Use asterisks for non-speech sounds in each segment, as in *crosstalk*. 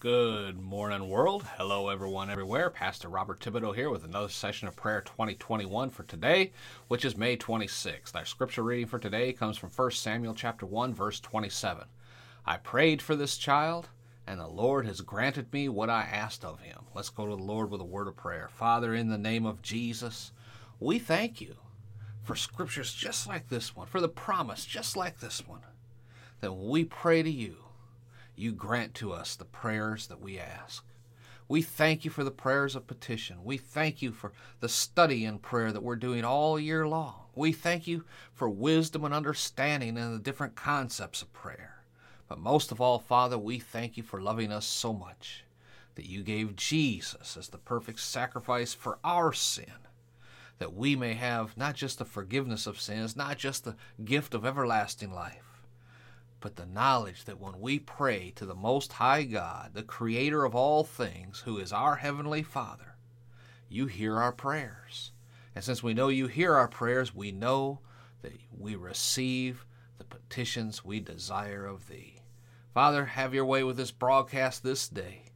Good morning, world. Hello, everyone, everywhere. Pastor Robert Thibodeau here with another session of prayer 2021 for today, which is May 26th. Our scripture reading for today comes from 1 Samuel chapter 1, verse 27. I prayed for this child, and the Lord has granted me what I asked of him. Let's go to the Lord with a word of prayer. Father, in the name of Jesus, we thank you for scriptures just like this one, for the promise just like this one, that we pray to you, you grant to us the prayers that we ask. We thank you for the prayers of petition. We thank you for the study in prayer that we're doing all year long. We thank you for wisdom and understanding in the different concepts of prayer. But most of all, Father, we thank you for loving us so much that you gave Jesus as the perfect sacrifice for our sin, that we may have not just the forgiveness of sins, not just the gift of everlasting life, but the knowledge that when we pray to the Most High God, the Creator of all things, who is our Heavenly Father, you hear our prayers. And since we know you hear our prayers, we know that we receive the petitions we desire of Thee. Father, have your way with this broadcast this day,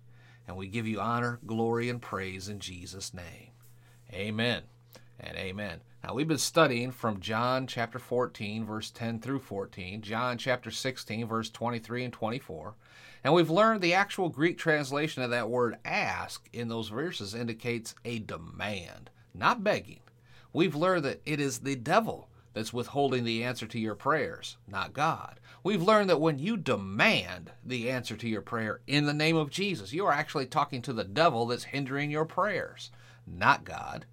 and we give you honor, glory, and praise in Jesus' name. Amen and amen. Now, we've been studying from John chapter 14, verse 10 through 14, John chapter 16, verse 23 and 24, and we've learned the actual Greek translation of that word ask in those verses indicates a demand, not begging. We've learned that it is the devil that's withholding the answer to your prayers, not God. We've learned that when you demand the answer to your prayer in the name of Jesus, you are actually talking to the devil that's hindering your prayers, not God.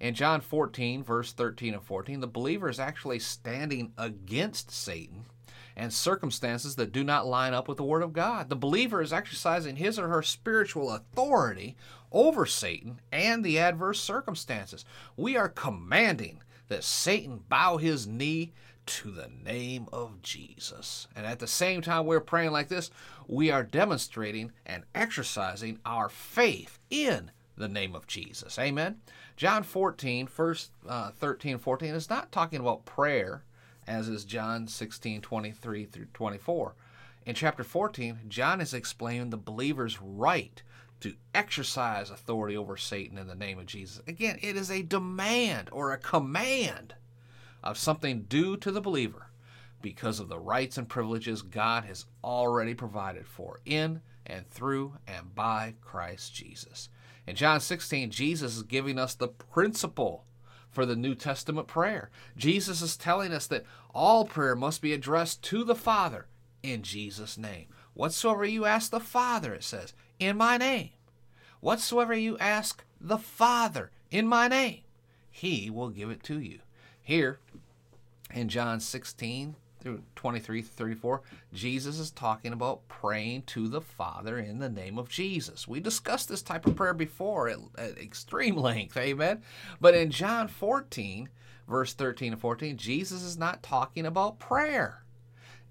In John 14, verse 13 and 14, the believer is actually standing against Satan and circumstances that do not line up with the Word of God. The believer is exercising his or her spiritual authority over Satan and the adverse circumstances. We are commanding that Satan bow his knee to the name of Jesus. And at the same time we're praying like this, we are demonstrating and exercising our faith in the name of Jesus. Amen. John 14, first uh, 13 14 is not talking about prayer as is John 16, 23 through 24. In chapter 14, John is explaining the believer's right to exercise authority over Satan in the name of Jesus. Again, it is a demand or a command of something due to the believer because of the rights and privileges God has already provided for in and through and by Christ Jesus. In John 16, Jesus is giving us the principle for the New Testament prayer. Jesus is telling us that all prayer must be addressed to the Father in Jesus' name. Whatsoever you ask the Father, it says, in my name. Whatsoever you ask the Father in my name, he will give it to you. Here in John 16, through 23 34, Jesus is talking about praying to the Father in the name of Jesus. We discussed this type of prayer before at, at extreme *laughs* length, amen. But in John 14, verse 13 and 14, Jesus is not talking about prayer.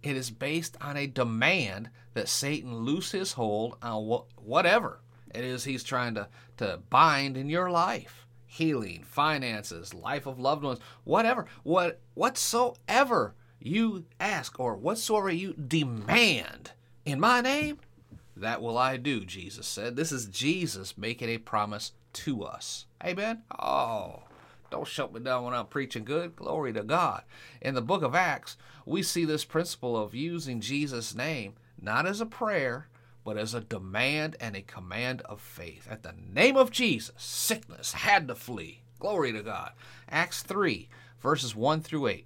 It is based on a demand that Satan loose his hold on wh- whatever it is he's trying to, to bind in your life healing, finances, life of loved ones, whatever, what whatsoever you ask or whatsoever you demand in my name, that will I do, Jesus said. This is Jesus making a promise to us. Amen? Oh, don't shut me down when I'm preaching good. Glory to God. In the book of Acts, we see this principle of using Jesus' name not as a prayer, but as a demand and a command of faith. At the name of Jesus, sickness had to flee. Glory to God. Acts 3, verses 1 through 8.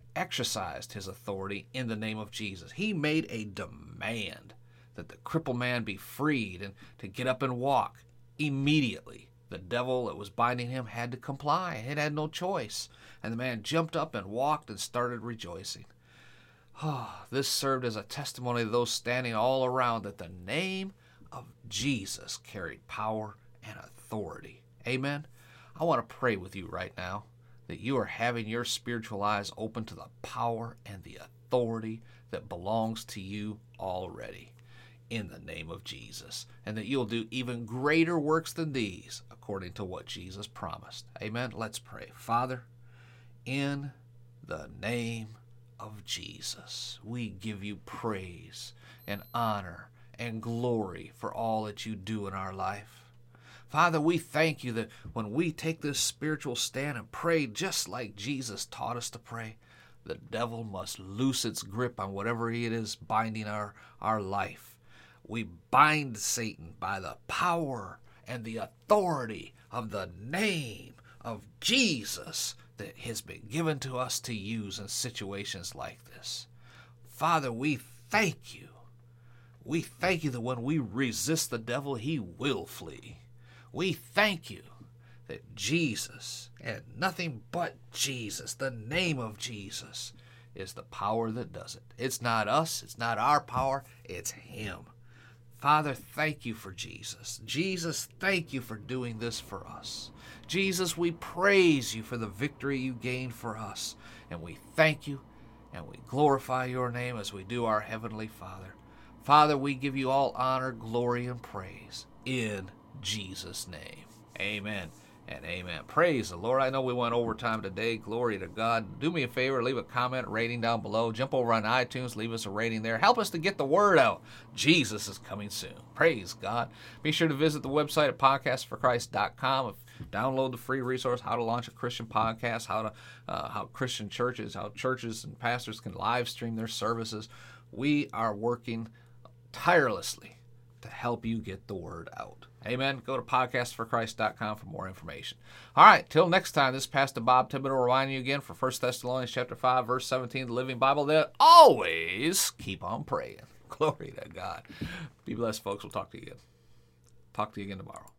exercised his authority in the name of Jesus. He made a demand that the crippled man be freed and to get up and walk immediately. The devil that was binding him had to comply. It had no choice. And the man jumped up and walked and started rejoicing. Oh, this served as a testimony to those standing all around that the name of Jesus carried power and authority. Amen. I want to pray with you right now that you are having your spiritual eyes open to the power and the authority that belongs to you already in the name of Jesus, and that you'll do even greater works than these according to what Jesus promised. Amen. Let's pray. Father, in the name of Jesus, we give you praise and honor and glory for all that you do in our life. Father, we thank you that when we take this spiritual stand and pray just like Jesus taught us to pray, the devil must loose its grip on whatever it is binding our, our life. We bind Satan by the power and the authority of the name of Jesus that has been given to us to use in situations like this. Father, we thank you we thank you that when we resist the devil, he will flee. We thank you that Jesus, and nothing but Jesus, the name of Jesus, is the power that does it. It's not us, it's not our power, it's Him. Father, thank you for Jesus. Jesus, thank you for doing this for us. Jesus, we praise you for the victory you gained for us. And we thank you and we glorify your name as we do our Heavenly Father. Father, we give you all honor, glory, and praise in Jesus' name. Amen and amen. Praise the Lord. I know we went overtime today. Glory to God. Do me a favor, leave a comment, rating down below. Jump over on iTunes, leave us a rating there. Help us to get the word out. Jesus is coming soon. Praise God. Be sure to visit the website at podcastforchrist.com. Download the free resource, how to launch a Christian podcast, how to uh, how Christian churches, how churches and pastors can live stream their services. We are working tirelessly to help you get the word out. Amen. Go to podcastforchrist.com for more information. All right, till next time, this is Pastor Bob Thibodeau reminding you again for 1 Thessalonians chapter 5, verse 17, the Living Bible, that always keep on praying. *laughs* Glory to God. Be blessed, folks. We'll talk to you again. Talk to you again tomorrow.